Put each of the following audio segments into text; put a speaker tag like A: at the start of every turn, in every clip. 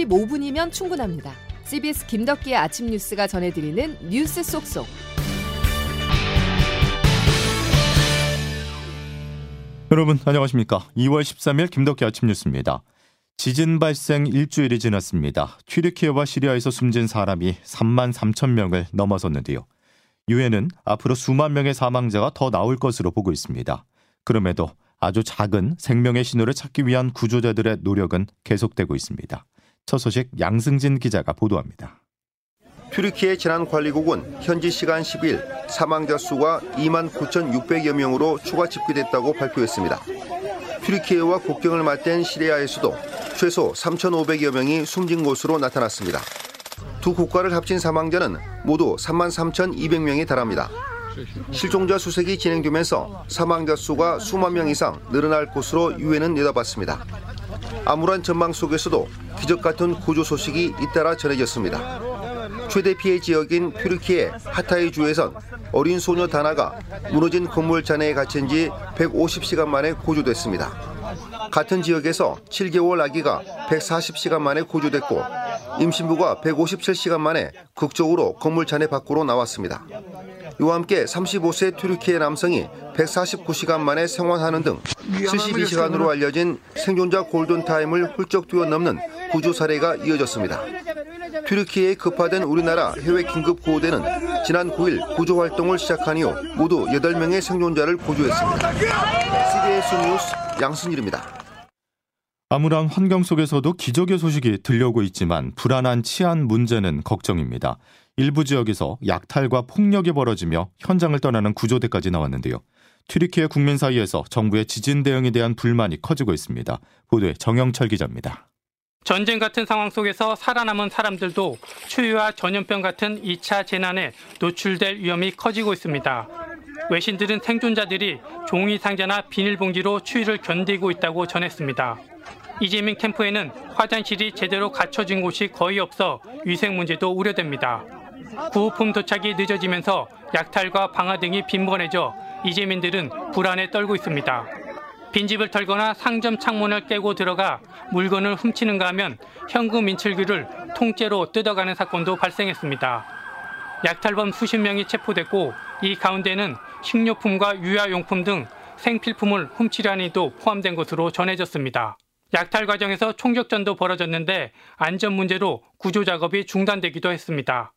A: 45분이면 충분합니다. CBS 김덕기의 아침 뉴스가 전해드리는 뉴스 속속.
B: 여러분 안녕하십니까? 2월 13일 김덕기 아침 뉴스입니다. 지진 발생 일주일이 지났습니다. 튀르키예와 시리아에서 숨진 사람이 3만 3천 명을 넘어섰는데요. 유엔은 앞으로 수만 명의 사망자가 더 나올 것으로 보고 있습니다. 그럼에도 아주 작은 생명의 신호를 찾기 위한 구조자들의 노력은 계속되고 있습니다. 첫 소식 양승진 기자가 보도합니다.
C: 튀르키예 재난관리국은 현지 시간 10일 사망자 수가 2만 9,600여 명으로 추가 집계됐다고 발표했습니다. 튀르키예와 국경을 맞댄 시리아에서도 최소 3,500여 명이 숨진 것으로 나타났습니다. 두 국가를 합친 사망자는 모두 3만 3,200명에 달합니다. 실종자 수색이 진행되면서 사망자 수가 수만 명 이상 늘어날 것으로 유엔은 내다봤습니다. 암울한 전망 속에서도 기적 같은 구조 소식이 잇따라 전해졌습니다. 최대 피해 지역인 튀르키예 하타이 주에선 어린 소녀 다나가 무너진 건물 잔해에 갇힌 지 150시간 만에 구조됐습니다. 같은 지역에서 7개월 아기가 140시간 만에 구조됐고 임신부가 157시간 만에 극적으로 건물 잔해 밖으로 나왔습니다. 이와 함께 35세 튀르키예 남성이 149시간 만에 생還하는 등 72시간으로 알려진 생존자 골든타임을 훌쩍 뛰어넘는 구조 사례가 이어졌습니다. 튀르키예에 급파된 우리나라 해외 긴급 구호대는 지난 9일 구조 활동을 시작한 이후 모두 8명의 생존자를 구조했습니다. CBS 뉴스 양순일입니다.
B: 암울한 환경 속에서도 기적의 소식이 들려오고 있지만 불안한 치안 문제는 걱정입니다. 일부 지역에서 약탈과 폭력이 벌어지며 현장을 떠나는 구조대까지 나왔는데요. 튀르키예 국민 사이에서 정부의 지진 대응에 대한 불만이 커지고 있습니다. 보도에 정영철 기자입니다.
D: 전쟁 같은 상황 속에서 살아남은 사람들도 추위와 전염병 같은 2차 재난에 노출될 위험이 커지고 있습니다. 외신들은 생존자들이 종이 상자나 비닐봉지로 추위를 견디고 있다고 전했습니다. 이재명 캠프에는 화장실이 제대로 갖춰진 곳이 거의 없어 위생 문제도 우려됩니다. 구호품 도착이 늦어지면서 약탈과 방화 등이 빈번해져 이재민들은 불안에 떨고 있습니다. 빈집을 털거나 상점 창문을 깨고 들어가 물건을 훔치는가 하면 현금 인출기를 통째로 뜯어가는 사건도 발생했습니다. 약탈범 수십 명이 체포됐고 이 가운데는 식료품과 유아용품 등 생필품을 훔치려는 이도 포함된 것으로 전해졌습니다. 약탈 과정에서 총격전도 벌어졌는데 안전 문제로 구조 작업이 중단되기도 했습니다.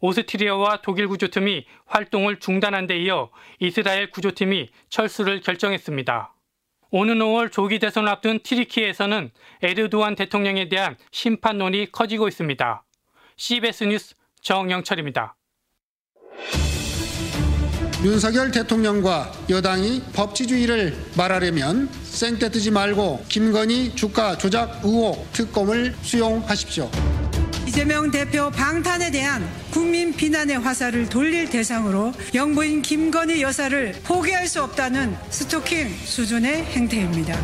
D: 오스트리아와 독일 구조팀이 활동을 중단한 데 이어 이스라엘 구조팀이 철수를 결정했습니다. 오는 5월 조기 대선을 앞둔 티리키에서는 에르도안 대통령에 대한 심판론이 커지고 있습니다. CBS 뉴스 정영철입니다.
E: 윤석열 대통령과 여당이 법치주의를 말하려면 생떼 뜨지 말고 김건희 주가 조작 의혹 특검을 수용하십시오.
F: 이재명 대표 방탄에 대한 국민 비난의 화살을 돌릴 대상으로 영부인 김건희 여사를 포기할 수 없다는 스토킹 수준의 행태입니다.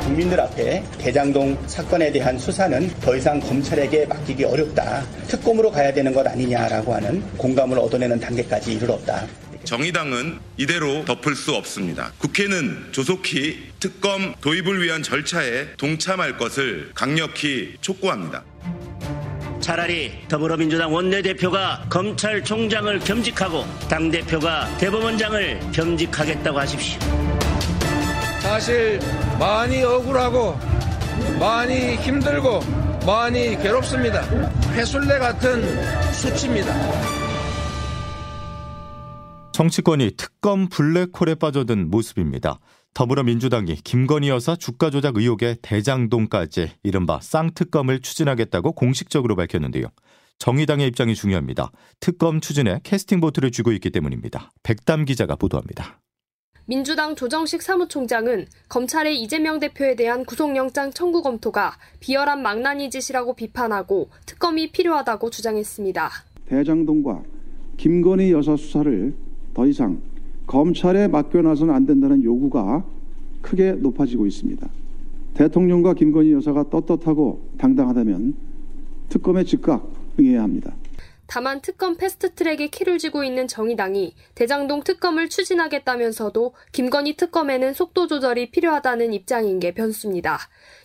G: 국민들 앞에 대장동 사건에 대한 수사는 더 이상 검찰에게 맡기기 어렵다. 특검으로 가야 되는 것 아니냐라고 하는 공감을 얻어내는 단계까지 이르렀다.
H: 정의당은 이대로 덮을 수 없습니다. 국회는 조속히 특검 도입을 위한 절차에 동참할 것을 강력히 촉구합니다.
I: 차라리 더불어민주당 원내대표가 검찰총장을 겸직하고 당대표가 대법원장을 겸직하겠다고 하십시오.
J: 사실 많이 억울하고 많이 힘들고 많이 괴롭습니다. 해술래 같은 수치입니다.
B: 정치권이 특검 블랙홀에 빠져든 모습입니다. 더불어민주당이 김건희 여사 주가 조작 의혹의 대장동까지 이른바 쌍특검을 추진하겠다고 공식적으로 밝혔는데요. 정의당의 입장이 중요합니다. 특검 추진에 캐스팅 보트를 쥐고 있기 때문입니다. 백담 기자가 보도합니다.
K: 민주당 조정식 사무총장은 검찰의 이재명 대표에 대한 구속영장 청구 검토가 비열한 망나니 짓이라고 비판하고 특검이 필요하다고 주장했습니다.
L: 대장동과 김건희 여사 수사를 더 이상 검찰에 맡겨놔서는 안 된다는 요구가 크게 높아지고 있습니다. 대통령과 김건희 여사가 떳떳하고 당당하다면 특검에 즉각 응해야 합니다.
K: 다만 특검 패스트트랙에 키를 쥐고 있는 정의당이 대장동 특검을 추진하겠다면서도 김건희 특검에는 속도 조절이 필요하다는 입장인 게 변수입니다.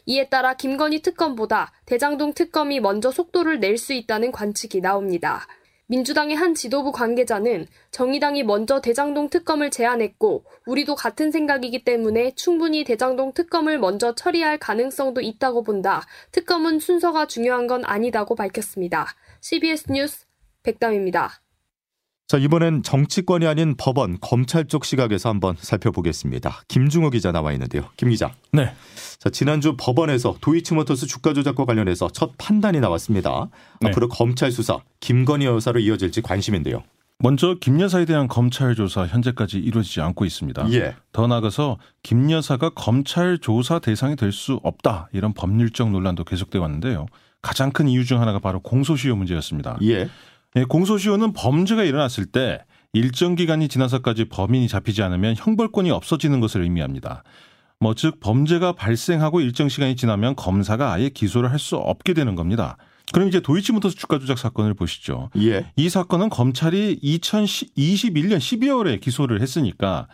K: 이에 따라 김건희 특검보다 대장동 특검이 먼저 속도를 낼 수 있다는 관측이 나옵니다. 민주당의 한 지도부 관계자는 정의당이 먼저 대장동 특검을 제안했고 우리도 같은 생각이기 때문에 충분히 대장동 특검을 먼저 처리할 가능성도 있다고 본다. 특검은 순서가 중요한 건 아니다고 밝혔습니다. CBS 뉴스 백담입니다.
B: 자, 이번엔 정치권이 아닌 법원, 검찰 쪽 시각에서 한번 살펴보겠습니다. 김중호 기자 나와 있는데요. 김 기자.
M: 네.
B: 자, 지난주 법원에서 도이치모터스 주가 조작과 관련해서 첫 판단이 나왔습니다.
M: 네.
B: 앞으로 검찰 수사 김건희 여사로 이어질지 관심인데요.
M: 먼저 김 여사에 대한 검찰 조사 현재까지 이루어지지 않고 있습니다.
B: 예.
M: 더 나아가서 김 여사가 검찰 조사 대상이 될 수 없다 이런 법률적 논란도 계속돼 왔는데요. 가장 큰 이유 중 하나가 바로 공소시효 문제였습니다.
B: 예.
M: 예, 공소시효는 범죄가 일어났을 때 일정 기간이 지나서까지 범인이 잡히지 않으면 형벌권이 없어지는 것을 의미합니다. 뭐 즉 범죄가 발생하고 일정 시간이 지나면 검사가 아예 기소를 할 수 없게 되는 겁니다. 그럼 이제 도이치모터스 주가 조작 사건을 보시죠.
B: 예.
M: 이 사건은 검찰이 2021년 12월에 기소를 했으니까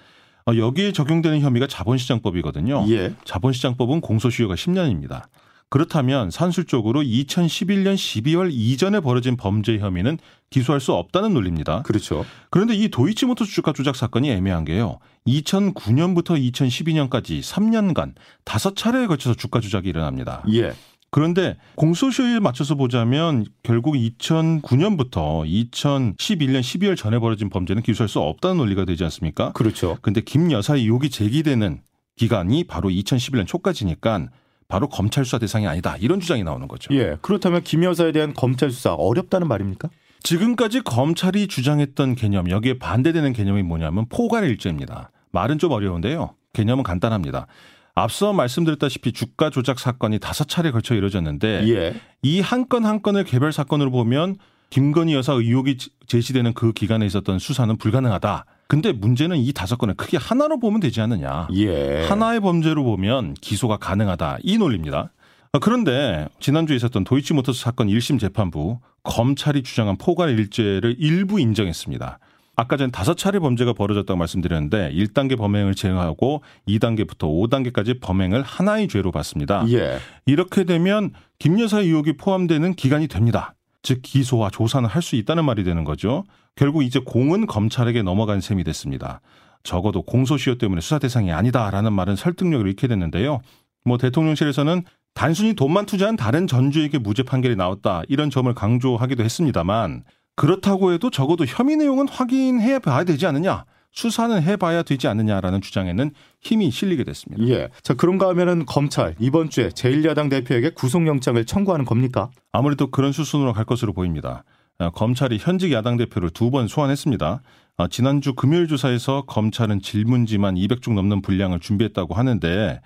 M: 어, 여기에 적용되는 혐의가 자본시장법이거든요.
B: 예.
M: 자본시장법은 공소시효가 10년입니다. 그렇다면 산술적으로 2011년 12월 이전에 벌어진 범죄 혐의는 기소할 수 없다는 논리입니다.
B: 그렇죠.
M: 그런데 이 도이치모터스 주가 조작 사건이 애매한 게요. 2009년부터 2012년까지 3년간 다섯 차례에 걸쳐서 주가 조작이 일어납니다.
B: 예.
M: 그런데 공소시효에 맞춰서 보자면 결국 2009년부터 2011년 12월 전에 벌어진 범죄는 기소할 수 없다는 논리가 되지 않습니까?
B: 그렇죠.
M: 근데 김 여사의 의혹이 제기되는 기간이 바로 2011년 초까지니까 바로 검찰 수사 대상이 아니다. 이런 주장이 나오는 거죠.
B: 예. 그렇다면 김 여사에 대한 검찰 수사 어렵다는 말입니까?
M: 지금까지 검찰이 주장했던 개념, 여기에 반대되는 개념이 뭐냐면 포괄일죄입니다. 말은 좀 어려운데요. 개념은 간단합니다. 앞서 말씀드렸다시피 주가 조작 사건이 다섯 차례 걸쳐 이루어졌는데
B: 예.
M: 이한건한 건을 개별 사건으로 보면 김건희 여사 의혹이 제시되는 그 기간에 있었던 수사는 불가능하다. 근데 문제는 이 다섯 건을 크게 하나로 보면 되지 않느냐.
B: 예.
M: 하나의 범죄로 보면 기소가 가능하다. 이 논리입니다. 아, 그런데 지난주에 있었던 도이치모터스 사건 1심 재판부 검찰이 주장한 포괄 일죄를 일부 인정했습니다. 아까 전 다섯 차례 범죄가 벌어졌다고 말씀드렸는데 1단계 범행을 제외하고 2단계부터 5단계까지 범행을 하나의 죄로 봤습니다.
B: 예.
M: 이렇게 되면 김 여사의 의혹이 포함되는 기간이 됩니다. 즉 기소와 조사는 할 수 있다는 말이 되는 거죠. 결국 이제 공은 검찰에게 넘어간 셈이 됐습니다. 적어도 공소시효 때문에 수사 대상이 아니다라는 말은 설득력을 잃게 됐는데요. 뭐 대통령실에서는 단순히 돈만 투자한 다른 전주에게 무죄 판결이 나왔다 이런 점을 강조하기도 했습니다만 그렇다고 해도 적어도 혐의 내용은 확인해 봐야 되지 않느냐 수사는 해봐야 되지 않느냐라는 주장에는 힘이 실리게 됐습니다.
B: 예. 자, 그런가 하면은 검찰 이번 주에 제1야당 대표에게 구속영장을 청구하는 겁니까?
M: 아무래도 그런 수순으로 갈 것으로 보입니다. 어, 검찰이 현직 야당 대표를 두 번 소환했습니다. 어, 지난주 금요일 조사에서 검찰은 질문지만 200쪽 넘는 분량을 준비했다고 하는데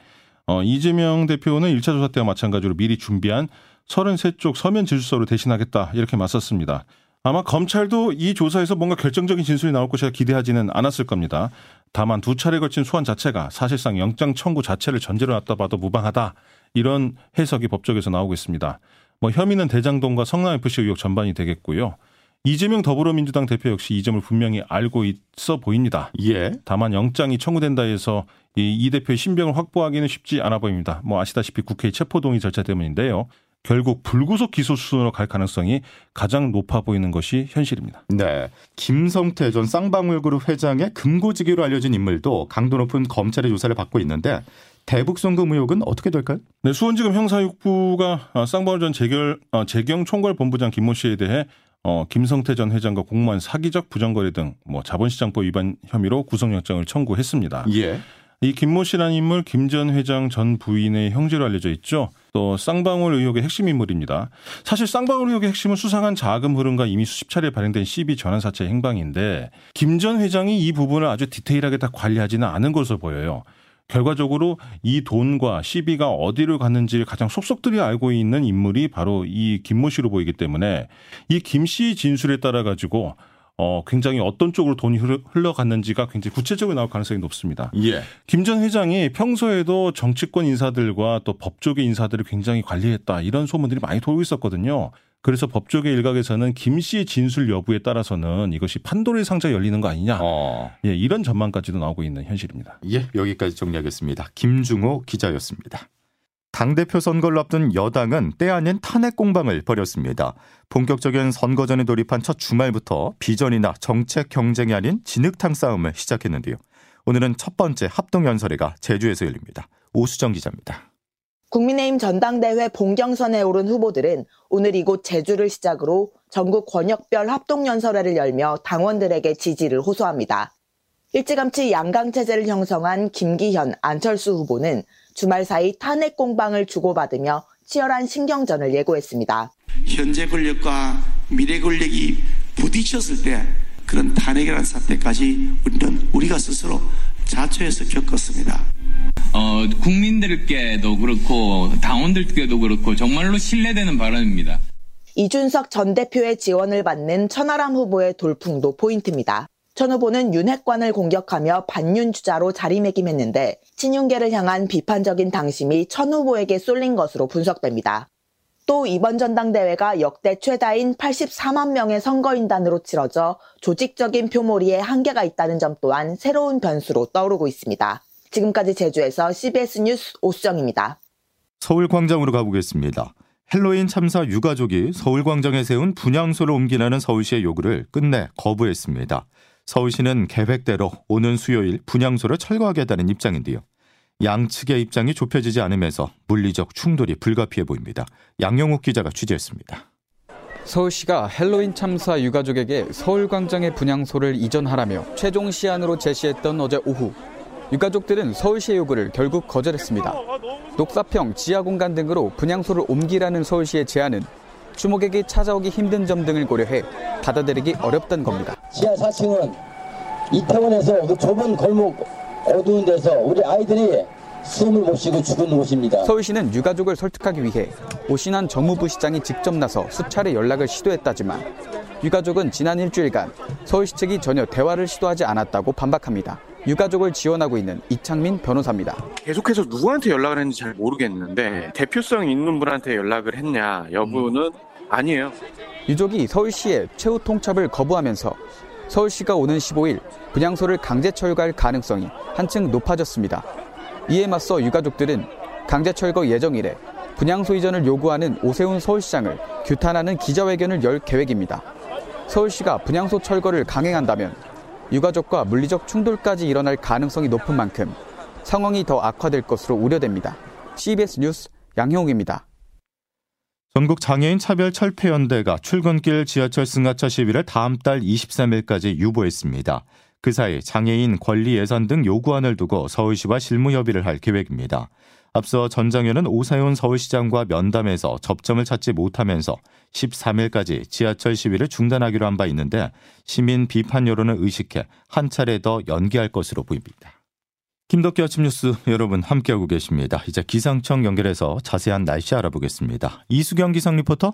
M: 어, 이재명 대표는 1차 조사 때와 마찬가지로 미리 준비한 33쪽 서면 질서로 대신하겠다 이렇게 맞섰습니다. 아마 검찰도 이 조사에서 뭔가 결정적인 진술이 나올 것이라 기대하지는 않았을 겁니다. 다만 두 차례 걸친 소환 자체가 사실상 영장 청구 자체를 전제로 놨다 봐도 무방하다 이런 해석이 법적에서 나오고 있습니다. 뭐 혐의는 대장동과 성남FC 의혹 전반이 되겠고요. 이재명 더불어민주당 대표 역시 이 점을 분명히 알고 있어 보입니다.
B: 예.
M: 다만 영장이 청구된다 해서 이, 이 대표의 신병을 확보하기는 쉽지 않아 보입니다. 뭐 아시다시피 국회 체포동의 절차 때문인데요. 결국 불구속 기소 수순으로 갈 가능성이 가장 높아 보이는 것이 현실입니다.
B: 네. 김성태 전 쌍방울그룹 회장의 금고지기로 알려진 인물도 강도 높은 검찰의 조사를 받고 있는데 대북송금 의혹은 어떻게 될까요?
M: 네, 수원지검 형사육부가 어, 쌍방울 전 재결, 어, 재경 총괄본부장 김모 씨에 대해 어, 김성태 전 회장과 공무원 사기적 부정거래 등 뭐 자본시장법 위반 혐의로 구속영장을 청구했습니다.
B: 예.
M: 이 김모 씨라는 인물 김 전 회장 전 부인의 형제로 알려져 있죠. 또 쌍방울 의혹의 핵심 인물입니다. 사실 쌍방울 의혹의 핵심은 수상한 자금 흐름과 이미 수십 차례 발행된 CB 전환사채 행방인데 김 전 회장이 이 부분을 아주 디테일하게 다 관리하지는 않은 것으로 보여요. 결과적으로 이 돈과 CB가 어디로 갔는지를 가장 속속들이 알고 있는 인물이 바로 이 김모 씨로 보이기 때문에 이 김 씨 진술에 따라 가지고 어, 굉장히 어떤 쪽으로 돈이 흘러갔는지가 굉장히 구체적으로 나올 가능성이 높습니다.
B: 예.
M: 김전 회장이 평소에도 정치권 인사들과 또 법조계 인사들을 굉장히 관리했다 이런 소문들이 많이 돌고 있었거든요. 그래서 법조계 일각에서는 김 씨의 진술 여부에 따라서는 이것이 판도의 상자 열리는 거 아니냐. 어. 예, 이런 전망까지도 나오고 있는 현실입니다.
B: 예, 여기까지 정리하겠습니다. 김중호 기자였습니다. 당대표 선거를 앞둔 여당은 때 아닌 탄핵 공방을 벌였습니다. 본격적인 선거전에 돌입한 첫 주말부터 비전이나 정책 경쟁이 아닌 진흙탕 싸움을 시작했는데요. 오늘은 첫 번째 합동연설회가 제주에서 열립니다. 오수정 기자입니다.
N: 국민의힘 전당대회 본경선에 오른 후보들은 오늘 이곳 제주를 시작으로 전국 권역별 합동연설회를 열며 당원들에게 지지를 호소합니다. 일찌감치 양강체제를 형성한 김기현, 안철수 후보는 주말 사이 탄핵 공방을 주고받으며 치열한 신경전을 예고했습니다.
O: 현재 권력과 미래 권력이 부딪혔을 때 그런 탄핵이라는 사태까지 우리는 우리가 스스로 자초해서 겪었습니다.
P: 어, 국민들께도 그렇고 당원들께도 그렇고 정말로 신뢰되는 발언입니다.
N: 이준석 전 대표의 지원을 받는 천하람 후보의 돌풍도 포인트입니다. 천 후보는 윤핵관을 공격하며 반윤 주자로 자리매김했는데 친윤계를 향한 비판적인 당심이 천 후보에게 쏠린 것으로 분석됩니다. 또 이번 전당대회가 역대 최다인 84만 명의 선거인단으로 치러져 조직적인 표몰이에 한계가 있다는 점 또한 새로운 변수로 떠오르고 있습니다. 지금까지 제주에서 CBS 뉴스 오수정입니다.
B: 서울광장으로 가보겠습니다. 헬로윈 참사 유가족이 서울광장에 세운 분향소를 옮기라는 서울시의 요구를 끝내 거부했습니다. 서울시는 계획대로 오는 수요일 분향소를 철거하겠다는 입장인데요. 양측의 입장이 좁혀지지 않으면서 물리적 충돌이 불가피해 보입니다. 양영욱 기자가 취재했습니다.
Q: 서울시가 헬로윈 참사 유가족에게 서울광장의 분향소를 이전하라며 최종 시안으로 제시했던 어제 오후 유가족들은 서울시의 요구를 결국 거절했습니다. 녹사평, 지하공간 등으로 분향소를 옮기라는 서울시의 제안은 주목객이 찾아오기 힘든 점 등을 고려해 받아들이기 어렵다는 겁니다.
R: 지하 4층은 이태원에서 그 좁은 골목 어두운 데서 우리 아이들이 숨을 못 쉬고 죽은 곳입니다.
Q: 서울시는 유가족을 설득하기 위해 오신환 정무부 시장이 직접 나서 수차례 연락을 시도했다지만 유가족은 지난 일주일간 서울시 측이 전혀 대화를 시도하지 않았다고 반박합니다. 유가족을 지원하고 있는 이창민 변호사입니다.
S: 계속해서 누구한테 연락을 했는지 잘 모르겠는데 대표성 있는 분한테 연락을 했냐 여부는 음. 아니에요.
Q: 유족이 서울시의 최후 통첩을 거부하면서 서울시가 오는 15일 분향소를 강제 철거할 가능성이 한층 높아졌습니다. 이에 맞서 유가족들은 강제 철거 예정일에 분향소 이전을 요구하는 오세훈 서울시장을 규탄하는 기자회견을 열 계획입니다. 서울시가 분향소 철거를 강행한다면 유가족과 물리적 충돌까지 일어날 가능성이 높은 만큼 상황이 더 악화될 것으로 우려됩니다. CBS 뉴스 양형욱입니다.
B: 전국 장애인 차별 철폐연대가 출근길 지하철 승하차 시위를 다음 달 23일까지 유보했습니다. 그 사이 장애인 권리 예산 등 요구안을 두고 서울시와 실무 협의를 할 계획입니다. 앞서 전 장현은 오사훈 서울시장과 면담에서 접점을 찾지 못하면서 13일까지 지하철 시위를 중단하기로 한 바 있는데 시민 비판 여론을 의식해 한 차례 더 연기할 것으로 보입니다. 김덕기 아침 뉴스 여러분 함께하고 계십니다. 이제 기상청 연결해서 자세한 날씨 알아보겠습니다. 이수경 기상 리포터.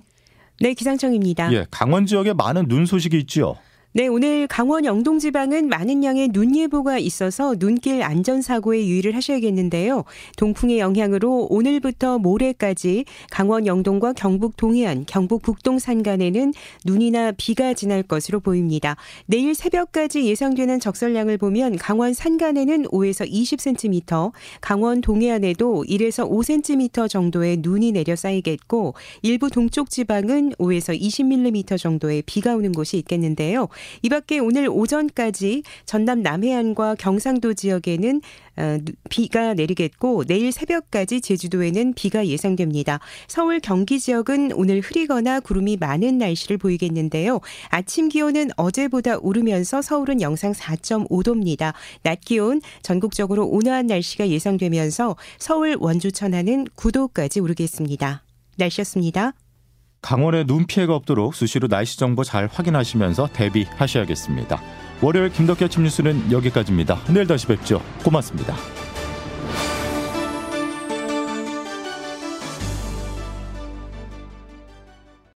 T: 네, 기상청입니다.
B: 예, 강원 지역에 많은 눈 소식이 있죠.
T: 네, 오늘 강원 영동 지방은 많은 양의 눈 예보가 있어서 눈길 안전 사고에 유의를 하셔야겠는데요. 동풍의 영향으로 오늘부터 모레까지 강원 영동과 경북 동해안, 경북 북동 산간에는 눈이나 비가 지날 것으로 보입니다. 내일 새벽까지 예상되는 적설량을 보면 강원 산간에는 5에서 20cm, 강원 동해안에도 1에서 5cm 정도의 눈이 내려 쌓이겠고 일부 동쪽 지방은 5에서 20mm 정도의 비가 오는 곳이 있겠는데요. 이 밖에 오늘 오전까지 전남 남해안과 경상도 지역에는 어, 비가 내리겠고 내일 새벽까지 제주도에는 비가 예상됩니다. 서울 경기 지역은 오늘 흐리거나 구름이 많은 날씨를 보이겠는데요. 아침 기온은 어제보다 오르면서 서울은 영상 4.5도입니다. 낮 기온 전국적으로 온화한 날씨가 예상되면서 서울 원주 천안은 9도까지 오르겠습니다. 날씨였습니다.
B: 강원에 눈 피해가 없도록 수시로 날씨 정보 잘 확인하시면서 대비하셔야겠습니다. 월요일 김덕기 아침 뉴스는 여기까지입니다. 내일 다시 뵙죠. 고맙습니다.